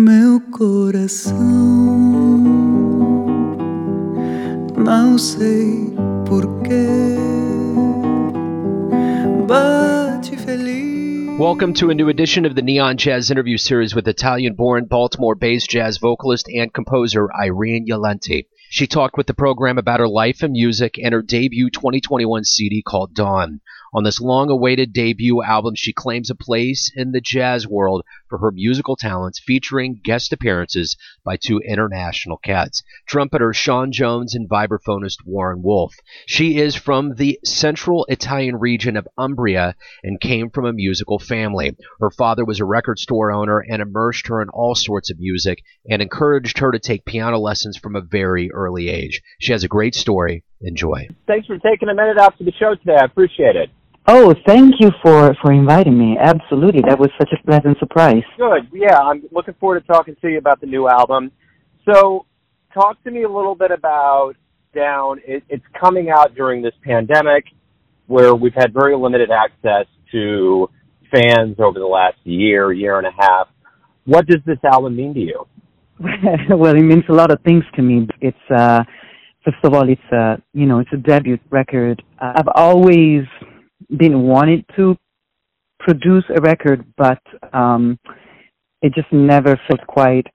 Meu coração, não sei porquê. Welcome to a new edition of the Neon Jazz interview series with Italian born Baltimore based jazz vocalist and composer Irene Jalenti. She talked with the program about her life and music and her debut 2021 CD called Dawn. On this long awaited debut album, she claims a place in the jazz world for her musical talents, featuring guest appearances by two international cats trumpeter Sean Jones and vibraphonist Warren Wolf. She is from the central Italian region of Umbria and came from a musical family. Her father was a record store owner and immersed her in all sorts of music and encouraged her to take piano lessons from a very early age. She has a great story. Enjoy. Thanks for taking a minute out for the show today. I appreciate it. Oh, thank you for for inviting me. Absolutely, that was such a pleasant surprise. Good. Yeah, I'm looking forward to talking to you about the new album. So, talk to me a little bit about Dawn. It, it's coming out during this pandemic, where we've had very limited access to fans over the last year, year and a half. What does this album mean to you? well, it means a lot of things to me. It's uh, first of all, it's a you know, it's a debut record. I've always been it to produce a record, but um, it just never felt quite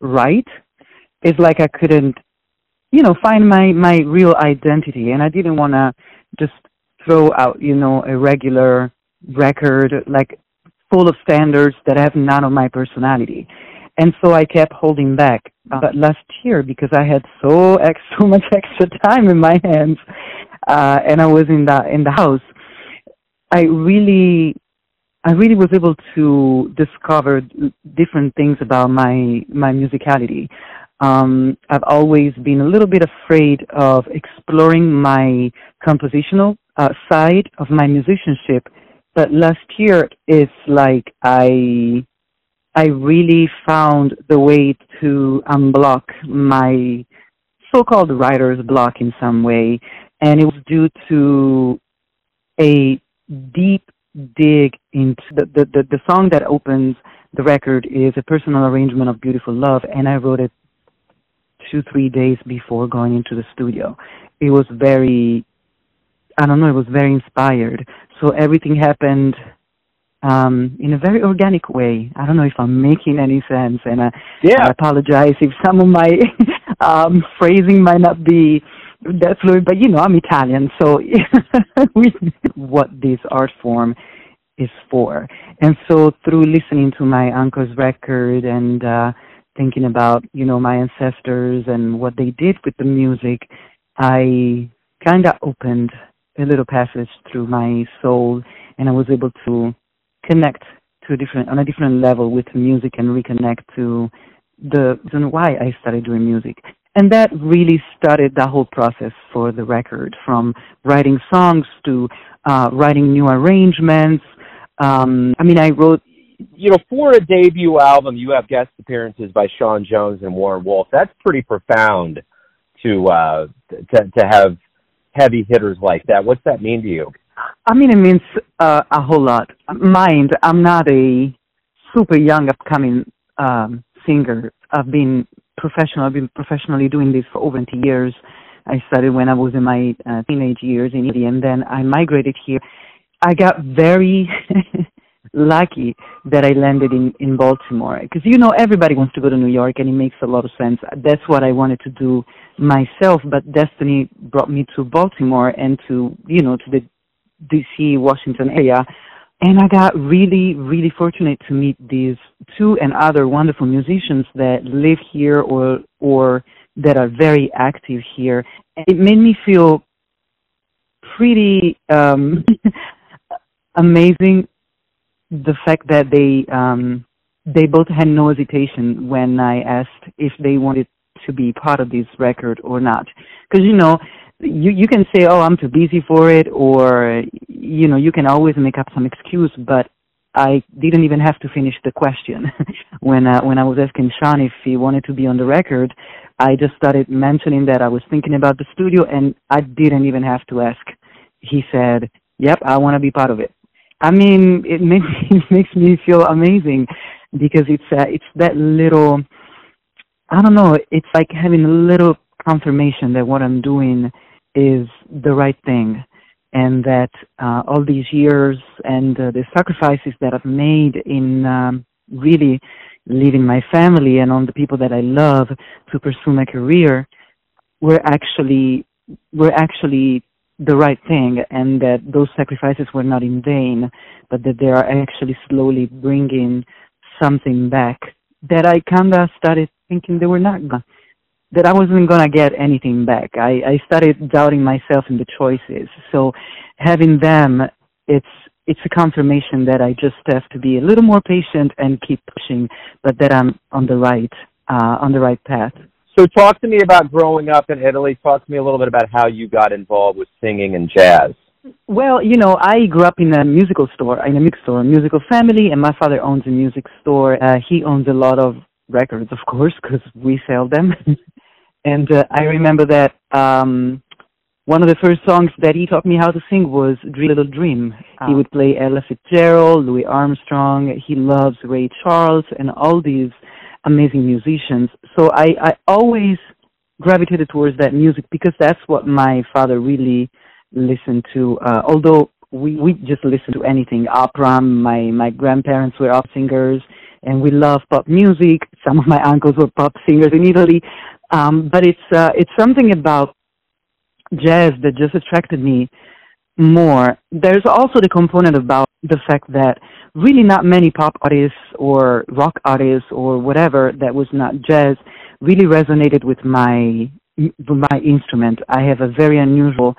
right. It's like I couldn't, you know, find my my real identity, and I didn't want to just throw out, you know, a regular record like full of standards that have none of my personality. And so I kept holding back. But last year, because I had so ex- so much extra time in my hands, uh, and I was in the in the house, I really, I really was able to discover different things about my my musicality. Um, I've always been a little bit afraid of exploring my compositional uh, side of my musicianship, but last year it's like I I really found the way to unblock my so-called writer's block in some way, and it was due to a deep dig into the, the, the, the song that opens the record is a personal arrangement of Beautiful Love, and I wrote it two, three days before going into the studio. It was very, I don't know, it was very inspired. So everything happened um, in a very organic way. I don't know if I'm making any sense, and I, Yeah. I apologize if some of my um, phrasing might not be that fluid, but you know, I'm Italian, so we what this art form is for. And so through listening to my uncle's record and uh thinking about, you know, my ancestors and what they did with the music, I kind of opened a little passage through my soul and I was able to connect to a different on a different level with music and reconnect to the reason why I started doing music. And that really started the whole process for the record, from writing songs to uh, writing new arrangements. Um, I mean, I wrote You know, for a debut album, you have guest appearances by Sean Jones and Warren Wolf. That's pretty profound to uh, to to have heavy hitters like that. What's that mean to you? I mean, it means uh, a whole lot. Mind, I'm not a super young upcoming um, singer. I've been professional. I've been professionally doing this for over 20 years. I started when I was in my uh, teenage years in India, and then I migrated here. I got very lucky that I landed in in Baltimore because you know everybody wants to go to New York, and it makes a lot of sense. That's what I wanted to do myself, but destiny brought me to Baltimore and to you know to the DC, Washington area. And I got really, really fortunate to meet these two and other wonderful musicians that live here or or that are very active here. It made me feel pretty um amazing the fact that they um they both had no hesitation when I asked if they wanted to be part of this record or not. Because you know, you you can say, "Oh, I'm too busy for it," or you know, you can always make up some excuse. But I didn't even have to finish the question when uh, when I was asking Sean if he wanted to be on the record. I just started mentioning that I was thinking about the studio, and I didn't even have to ask. He said, "Yep, I want to be part of it." I mean, it makes it makes me feel amazing because it's uh, it's that little I don't know, it's like having a little confirmation that what I'm doing is the right thing and that uh, all these years and uh, the sacrifices that I've made in um, really leaving my family and on the people that I love to pursue my career were actually were actually the right thing and that those sacrifices were not in vain but that they are actually slowly bringing something back that I kind of started thinking they were not gonna, that I wasn't gonna get anything back. I, I started doubting myself in the choices. So having them, it's it's a confirmation that I just have to be a little more patient and keep pushing, but that I'm on the right uh, on the right path. So talk to me about growing up in Italy. Talk to me a little bit about how you got involved with singing and jazz. Well, you know, I grew up in a musical store, in a music store, a musical family, and my father owns a music store. Uh, he owns a lot of records, of course, because we sell them. and uh, I remember that um, one of the first songs that he taught me how to sing was "Dream Little Dream." He would play Ella Fitzgerald, Louis Armstrong. He loves Ray Charles and all these amazing musicians. So I, I always gravitated towards that music because that's what my father really listened to. Uh, although we we just listened to anything, opera. My my grandparents were opera singers and we love pop music. Some of my uncles were pop singers in Italy, um, but it's uh, it's something about jazz that just attracted me more. There's also the component about the fact that really not many pop artists or rock artists or whatever that was not jazz really resonated with my with my instrument. I have a very unusual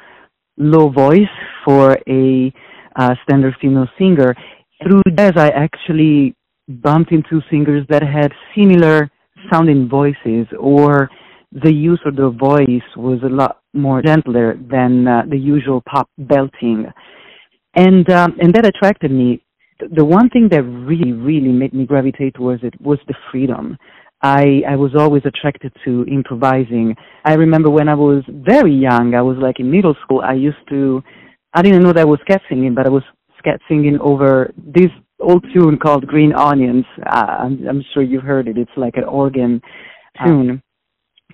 low voice for a uh, standard female singer. Through jazz, I actually bumped into singers that had similar sounding voices or the use of the voice was a lot more gentler than uh, the usual pop belting. And um, and that attracted me. The one thing that really really made me gravitate towards it was the freedom. I i was always attracted to improvising. I remember when i was very young i was like in middle school i used to i didn't know that I was scat singing but i was scat singing over this old tune called Green Onions. Uh, I'm, I'm sure you've heard it. It's like an organ tune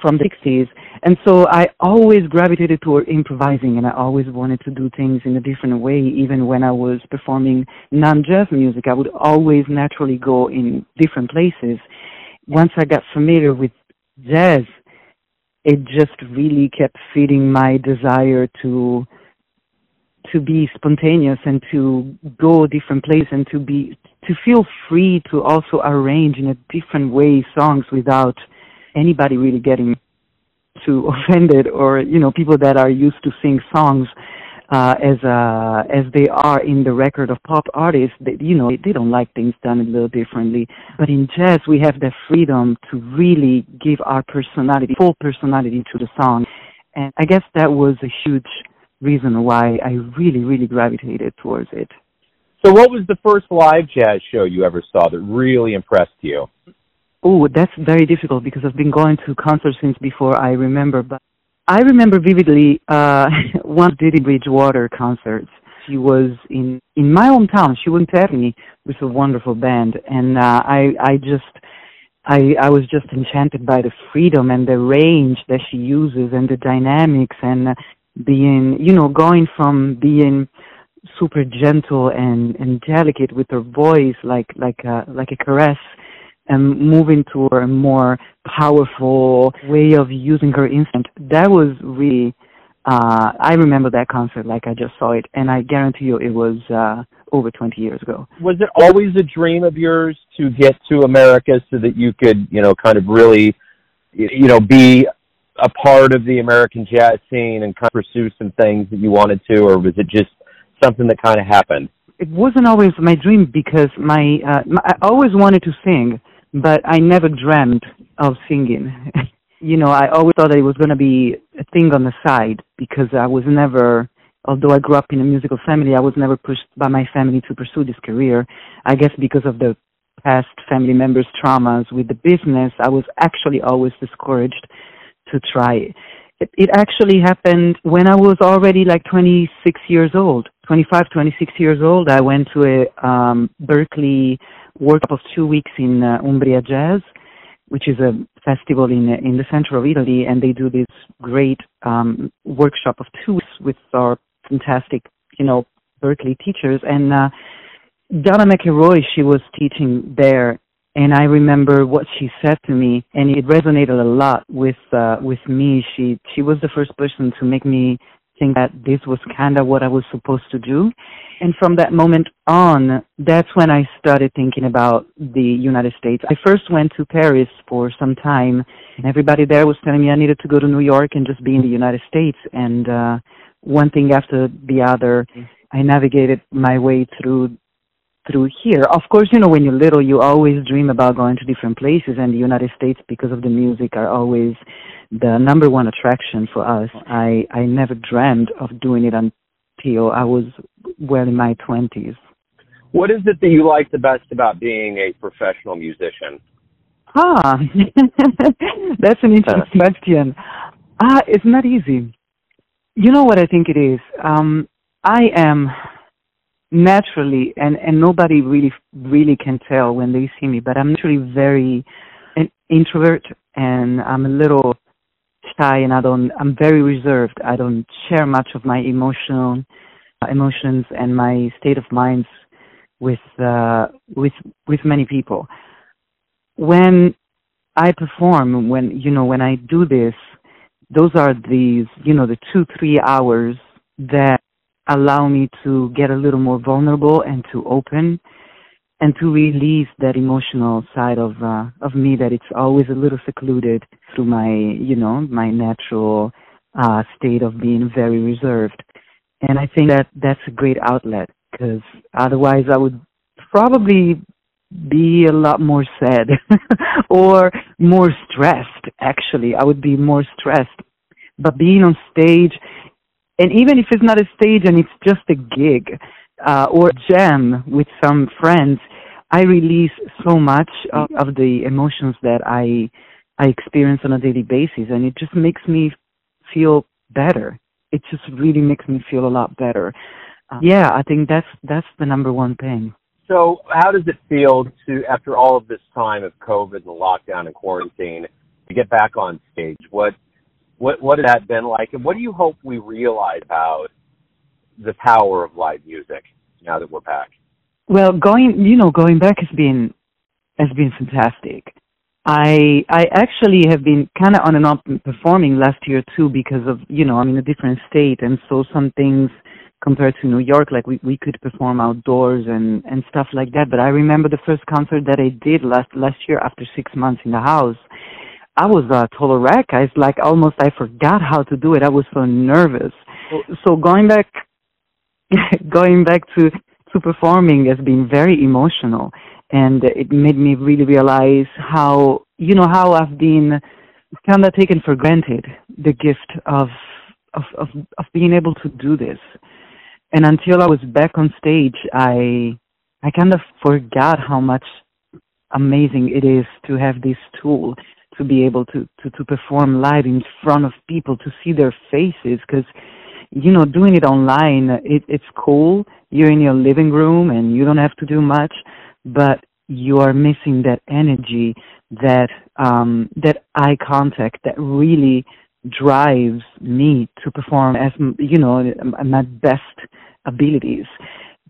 from the 60s. And so I always gravitated toward improvising and I always wanted to do things in a different way. Even when I was performing non-jazz music, I would always naturally go in different places. Once I got familiar with jazz, it just really kept feeding my desire to to be spontaneous and to go different places and to be to feel free to also arrange in a different way songs without anybody really getting too offended or you know people that are used to sing songs uh, as uh, as they are in the record of pop artists, they, you know, they don't like things done a little differently. But in jazz, we have the freedom to really give our personality, full personality to the song, and I guess that was a huge reason why I really, really gravitated towards it. So, what was the first live jazz show you ever saw that really impressed you? Oh, that's very difficult because I've been going to concerts since before I remember. But I remember vividly uh, one Dee Dee Bridgewater concert. She was in in my hometown. She went to Ethny with a wonderful band, and uh, I I just I I was just enchanted by the freedom and the range that she uses and the dynamics and being, you know, going from being super gentle and, and delicate with her voice, like like a like a caress, and moving to a more powerful way of using her instrument. That was really. Uh, I remember that concert like I just saw it, and I guarantee you it was uh, over 20 years ago. Was it always a dream of yours to get to America so that you could, you know, kind of really, you know, be a part of the American jazz scene and kind of pursue some things that you wanted to, or was it just something that kind of happened? It wasn't always my dream because my, uh, my I always wanted to sing, but I never dreamed of singing. you know, I always thought that it was going to be a thing on the side because I was never, although I grew up in a musical family, I was never pushed by my family to pursue this career. I guess because of the past family members' traumas with the business, I was actually always discouraged to try it. It, actually happened when I was already like 26 years old. 25, 26 years old, I went to a um, Berklee workshop of two weeks in uh, Umbria Jazz, which is a festival in in the center of Italy, and they do this great um, workshop of two weeks with our fantastic, you know, Berklee teachers. And uh, Donna McElroy, she was teaching there, and I remember what she said to me, and it resonated a lot with uh, with me. She she was the first person to make me think that this was kind of what I was supposed to do. And from that moment on, that's when I started thinking about the United States. I first went to Paris for some time, and everybody there was telling me I needed to go to New York and just be in the United States. And uh, one thing after the other, I navigated my way through through here. Of course, you know, when you're little, you always dream about going to different places, and the United States, because of the music, are always the number one attraction for us. I I never dreamed of doing it until I was well in my twenties. What is it that you like the best about being a professional musician? Ah, that's an interesting question. Ah, it's not easy. You know what I think it is? Um, I am naturally, and, and nobody really, really can tell when they see me, but I'm naturally very an introvert and I'm a little shy and I don't, I'm very reserved. I don't share much of my emotional, uh, emotions and my state of minds with, uh, with, with many people. When I perform, when, you know, when I do this, those are these, you know, the two, three hours that allow me to get a little more vulnerable and to open and to release that emotional side of uh, of me that it's always a little secluded through my you know my natural uh, state of being very reserved. And I think that that's a great outlet because otherwise I would probably be a lot more sad or more stressed actually. I would be more stressed. But being on stage and even if it's not a stage and it's just a gig uh, or a jam with some friends, I release so much of, of the emotions that I I experience on a daily basis, and it just makes me feel better. It just really makes me feel a lot better. Uh, yeah, I think that's that's the number one thing. So, how does it feel to, after all of this time of COVID and lockdown and quarantine, to get back on stage? What what what has that been like, and what do you hope we realize about the power of live music now that we're back? Well, going you know going back has been has been fantastic. I I actually have been kind of on and off performing last year too because of you know I'm in a different state and so some things compared to New York like we we could perform outdoors and and stuff like that. But I remember the first concert that I did last last year after six months in the house I was a total wreck. I like almost I forgot how to do it. I was so nervous. Oh. So going back, going back to to performing has been very emotional, and it made me really realize how you know how I've been kind of taken for granted the gift of of of, of being able to do this. And until I was back on stage, I I kind of forgot how much amazing it is to have this tool to be able to, to, to perform live in front of people, to see their faces, because, you know, doing it online, it, it's cool. You're in your living room and you don't have to do much, but you are missing that energy, that, um, that eye contact that really drives me to perform as, you know, my best abilities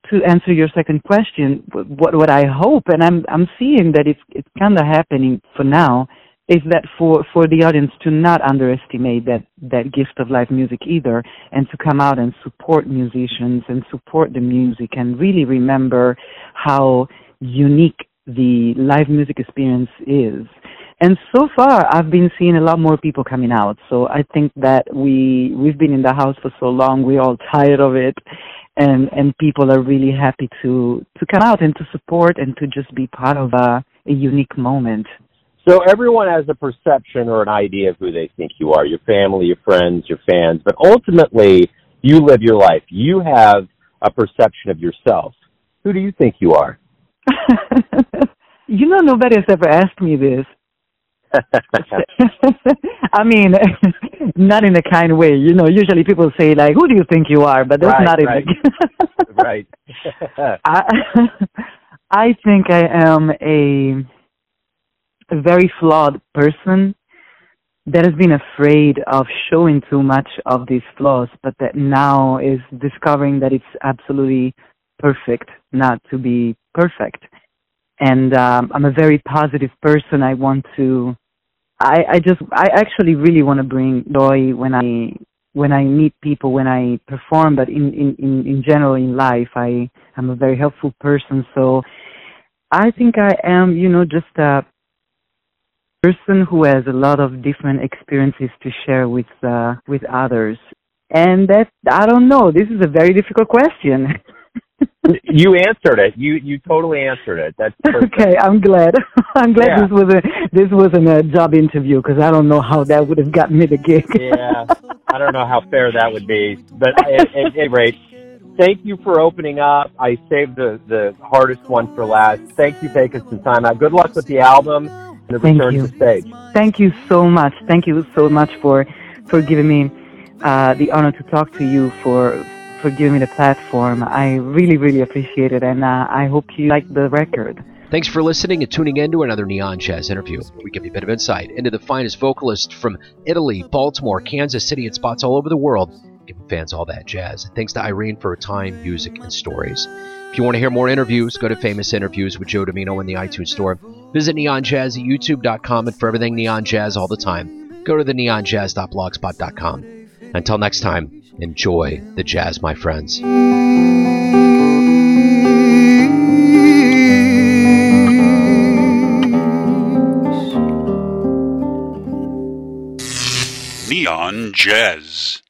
to answer your second question, what what I hope, and I'm I'm seeing that it's it's kind of happening for now, is that for, for the audience to not underestimate that, that gift of live music either and to come out and support musicians and support the music and really remember how unique the live music experience is. And so far, I've been seeing a lot more people coming out. So I think that we we've been in the house for so long, we're all tired of it, and and people are really happy to to come out and to support and to just be part of a, a unique moment. So everyone has a perception or an idea of who they think you are, your family, your friends, your fans, but ultimately you live your life. You have a perception of yourself. Who do you think you are? you know, nobody has ever asked me this. I mean, not in a kind way. You know, usually people say like, "Who do you think you are?" But that's Right, not right. it. right. I, I think I am a, a very flawed person that has been afraid of showing too much of these flaws, but that now is discovering that it's absolutely perfect not to be perfect. And um, I'm a very positive person. I want to. I, I just. I actually really want to bring joy when I when I meet people, when I perform, but in, in, in, in general in life, I am a very helpful person. So I think I am, you know, just a person who has a lot of different experiences to share with uh, with others. And that I don't know. This is a very difficult question. you answered it. You you totally answered it. That's perfect. okay, I'm glad. I'm glad Yeah. this was a this wasn't a job interview because I don't know how that would have gotten me the gig. yeah, I don't know how fair that would be, but at, at any rate, thank you for opening up. I saved the the hardest one for last. Thank you for taking some time out. Good luck with the album the Thank return you. to stage. Thank you so much. Thank you so much for for giving me uh, the honor to talk to you for for giving me the platform. I really really appreciate it, and uh, I hope you like the record. Thanks for listening and tuning in to another Neon Jazz interview. We give you a bit of insight into the finest vocalists from Italy, Baltimore, Kansas City, and spots all over the world, giving fans all that jazz. Thanks to Irene for her time, music, and stories. If you want to hear more interviews, go to Famous Interviews with Joe Domino in the iTunes Store. Visit Neon Jazz at youtube.com and for everything Neon Jazz all the time, go to the neonjazz.blogspot.com. Until next time, enjoy the jazz, my friends. Neon Jazz.